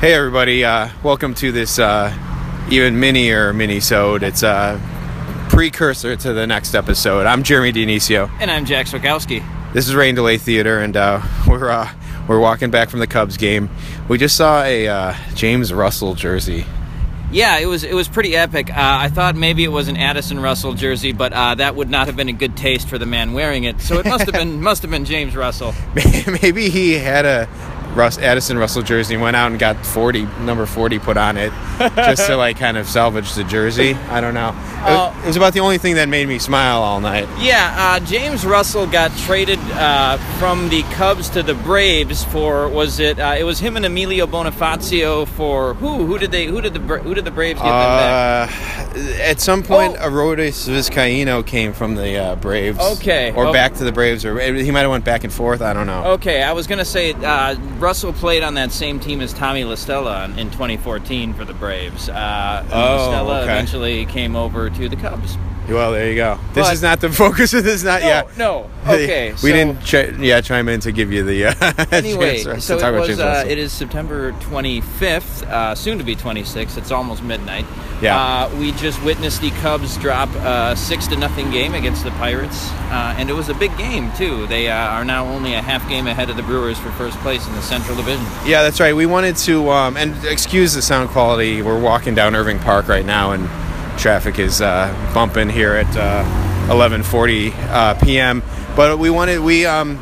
Hey everybody, uh, welcome to this uh, even mini or mini-sode. It's a precursor to the next episode. I'm Jeremy Dionisio. And I'm Jack Swakowski. This is Rain Delay Theater, and uh, we're uh, we're walking back from the Cubs game. We just saw a uh, James Russell jersey. Yeah, it was it was pretty epic. Uh, I thought maybe it was an Addison Russell jersey, but uh, that would not have been a good taste for the man wearing it. So it must have been must have been James Russell. Maybe he had a Russ, Addison Russell jersey and went out and got 40 number 40 put on it just to like kind of salvage the jersey. I don't know. It, Uh, it was about the only thing that made me smile all night. Yeah, uh, James Russell got traded uh, from the Cubs to the Braves for was it? Uh, it was him and Emilio Bonifacio for who? Who did they? Who did the who did the Braves get them back? Uh, at some point, Oh. Arodys Vizcaino came from the uh, Braves. Okay, Or oh. back to the Braves, or he might have went back and forth. I don't know. Okay, I was gonna say uh, Russell played on that same team as Tommy LaStella in, in 2014 for the Braves. Uh, Oh, LaStella okay. eventually came over to the Cubs. Well, there you go. This But- is not the focus of this. Not No, yeah. no. Okay, we so- didn't. Ch- yeah, chime in to give you the. Uh, Anyway, so it was. Uh, it is September 25th, uh, soon to be 26th. It's almost midnight. Yeah. Uh, we just witnessed the Cubs drop a six to nothing game against the Pirates, uh, and it was a big game too. They uh, are now only a half game ahead of the Brewers for first place in the Central Division. Yeah, that's right. We wanted to, um, and excuse the sound quality. We're walking down Irving Park right now, and traffic is uh, bumping here at uh, 11:40 uh, p.m. But we wanted we um,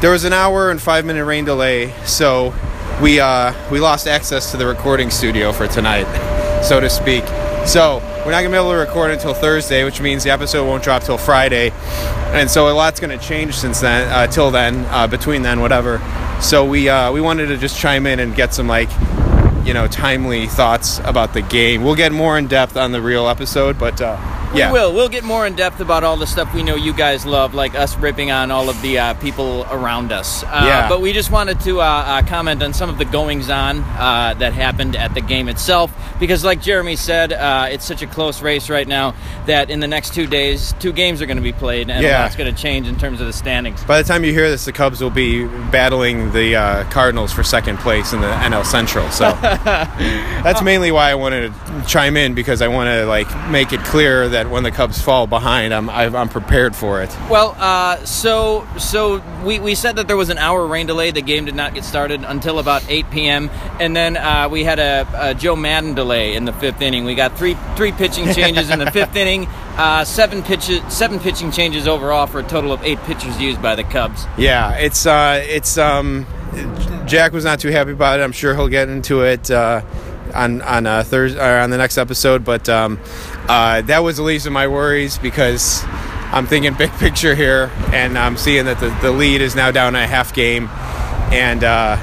there was an hour and five minute rain delay, so we uh, we lost access to the recording studio for tonight, so to speak. So we're not gonna be able to record until Thursday, which means the episode won't drop till Friday, and so a lot's gonna change since then, uh, till then, uh, between then, whatever. So we uh, we wanted to just chime in and get some like you know timely thoughts about the game. We'll get more in depth on the real episode, but uh, yeah, We will. We'll get more in depth about all the stuff we know you guys love, like us ripping on all of the uh, people around us. Uh, Yeah. But we just wanted to uh, uh, comment on some of the goings on uh, that happened at the game itself, because, like Jeremy said, uh, it's such a close race right now that in the next two days, two games are going to be played, and Yeah. lot's going to change in terms of the standings. By the time you hear this, the Cubs will be battling the uh, Cardinals for second place in the NL Central. So that's mainly why I wanted to chime in because I want to like make it clear that when the Cubs fall behind, I'm I- I'm prepared for it. Well, uh, so so we, we said that there was an hour rain delay. The game did not get started until about 8 p.m. And then uh, we had a, a Joe Maddon delay in the fifth inning. We got three three pitching changes in the fifth inning, uh, seven pitches seven pitching changes overall for a total of eight pitchers used by the Cubs. Yeah, it's uh, it's um, Jack was not too happy about it. I'm sure he'll get into it uh, on on uh, Thursday or on the next episode. But um, uh, that was the least of my worries because I'm thinking big picture here, and I'm seeing that the, the lead is now down a half game, and uh,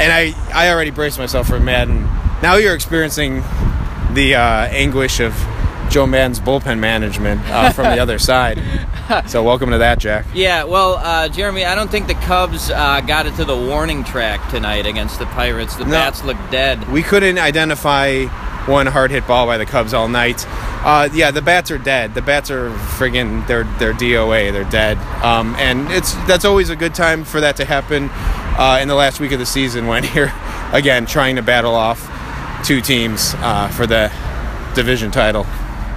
and I I already braced myself for Maddon. Now you're experiencing the uh, anguish of Joe Maddon's bullpen management uh, from the other side. So welcome to that, Jack. Yeah, well, uh, Jeremy, I don't think the Cubs uh, got it to the warning track tonight against the Pirates. The No. bats look dead. We couldn't identify one hard hit ball by the Cubs all night. Uh, yeah, the bats are dead. The bats are friggin' they're they're DOA. They're dead. Um, and it's that's always a good time for that to happen uh, in the last week of the season when you're again trying to battle off two teams uh, for the division title.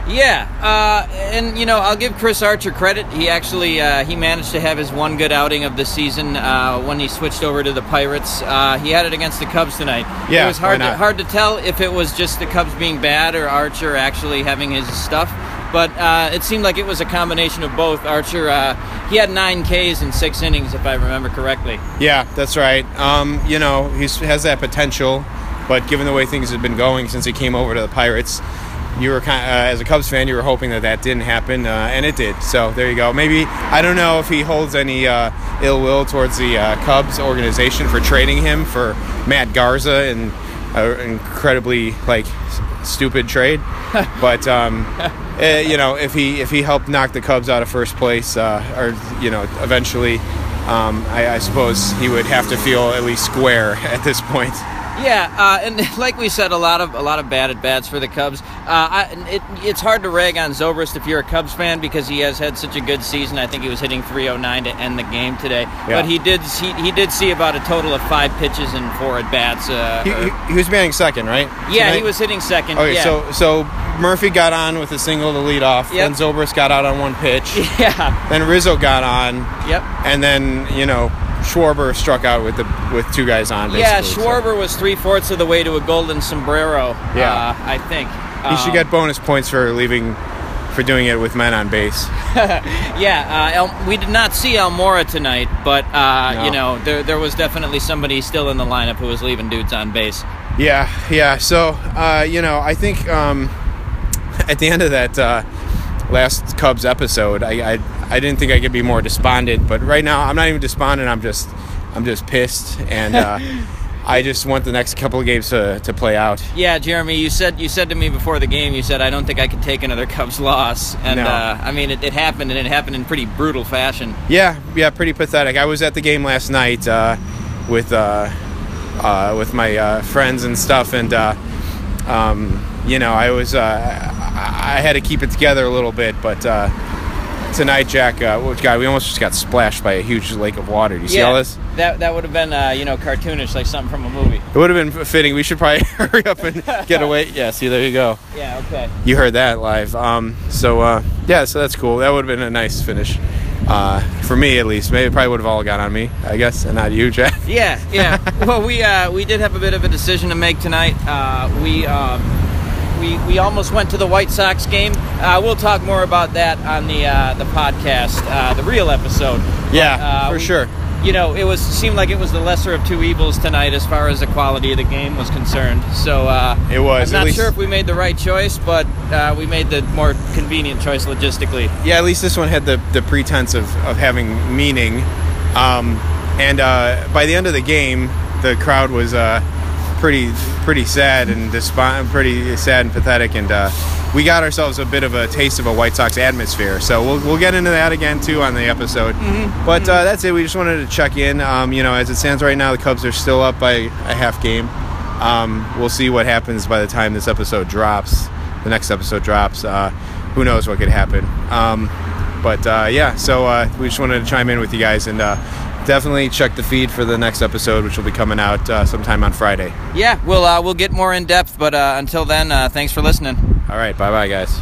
Yeah, uh, and you know I'll give Chris Archer credit. He actually uh, he managed to have his one good outing of the season uh, when he switched over to the Pirates. Uh, he had it against the Cubs tonight. Yeah, it was hard to, hard to tell if it was just the Cubs being bad or Archer actually having his stuff. But uh, it seemed like it was a combination of both. Archer uh, he had nine Ks in six innings, if I remember correctly. Yeah, that's right. Um, you know, he has that potential, but given the way things have been going since he came over to the Pirates, you were kind uh, as a Cubs fan, you were hoping that that didn't happen, uh, and it did. So there you go. Maybe I don't know if he holds any uh, ill will towards the uh, Cubs organization for trading him for Matt Garza and an incredibly like stupid trade, but. Um, eh, you know, if he if he helped knock the Cubs out of first place, uh, or you know, eventually, um, I, I suppose he would have to feel at least square at this point. Yeah, uh, and like we said, a lot of a lot of bad at bats for the Cubs. Uh, I, it, it's hard to rag on Zobrist if you're a Cubs fan because he has had such a good season. I think he was hitting 309 to end the game today, Yeah. but he did he, he did see about a total of five pitches and four at bats. Uh, He, he, he was batting second, right? yeah, he was hitting second. Okay, yeah. so so Murphy got on with a single to lead off. Yep. Then Zobrist got out on one pitch. yeah, then Rizzo got on, yep. and then you know Schwarber struck out with the with two guys on. Yeah, so Schwarber was three fourths of the way to a golden sombrero. Yeah. uh, I think He should Um, get bonus points for leaving, for doing it with men on base. Yeah, uh, El, we did not see Almora tonight, but uh, No. you know there there was definitely somebody still in the lineup who was leaving dudes on base. Yeah, yeah. So, uh, you know, I think um, at the end of that uh, last Cubs episode, I, I I didn't think I could be more despondent. But right now, I'm not even despondent. I'm just I'm just pissed, and uh, I just want the next couple of games to, to play out. Yeah, Jeremy, you said you said to me before the game, you said I don't think I could take another Cubs loss, and No. uh, I mean it, it happened, and it happened in pretty brutal fashion. Yeah, yeah, pretty pathetic. I was at the game last night uh, with uh, uh, with my uh, friends and stuff, and uh, um, you know, I was uh, I I had to keep it together a little bit, but uh, tonight, Jack, uh, God, we almost just got splashed by a huge lake of water. Do you see all this? that that would have been uh, you know cartoonish, like something from a movie. It would have been fitting. We should probably hurry up and get away. Yeah, see, there you go. Yeah, okay. You heard that live. Um, so uh, yeah, so that's cool. That would have been a nice finish. Uh, for me, at least. Maybe it probably would have all gone on me, I guess, and not you, Jack. Yeah, yeah. well, we uh, we did have a bit of a decision to make tonight. Uh, we um, we we almost went to the White Sox game. Uh, we'll talk more about that on the uh, the podcast, uh, the real episode. Yeah, But, uh, for we- sure. You know, it was seemed like it was the lesser of two evils tonight as far as the quality of the game was concerned. So uh, It was, I'm not least- sure if we made the right choice, but uh, we made the more convenient choice logistically. Yeah, at least this one had the, the pretense of, of having meaning. Um, and uh, by the end of the game, the crowd was uh, pretty pretty sad and despond, pretty sad and pathetic. And uh, we got ourselves a bit of a taste of a White Sox atmosphere. So we'll, we'll get into that again too on the episode. But uh, that's it. We just wanted to check in. Um, you know, as it stands right now, the Cubs are still up by a half game. Um, we'll see what happens by the time this episode drops. The next episode drops. Uh, who knows what could happen? Um, but uh, yeah, so uh, we just wanted to chime in with you guys and uh, definitely check the feed for the next episode, which will be coming out uh, sometime on Friday. Yeah, we'll uh, we'll get more in depth, but uh, until then, uh, thanks for listening. All right, bye bye, guys.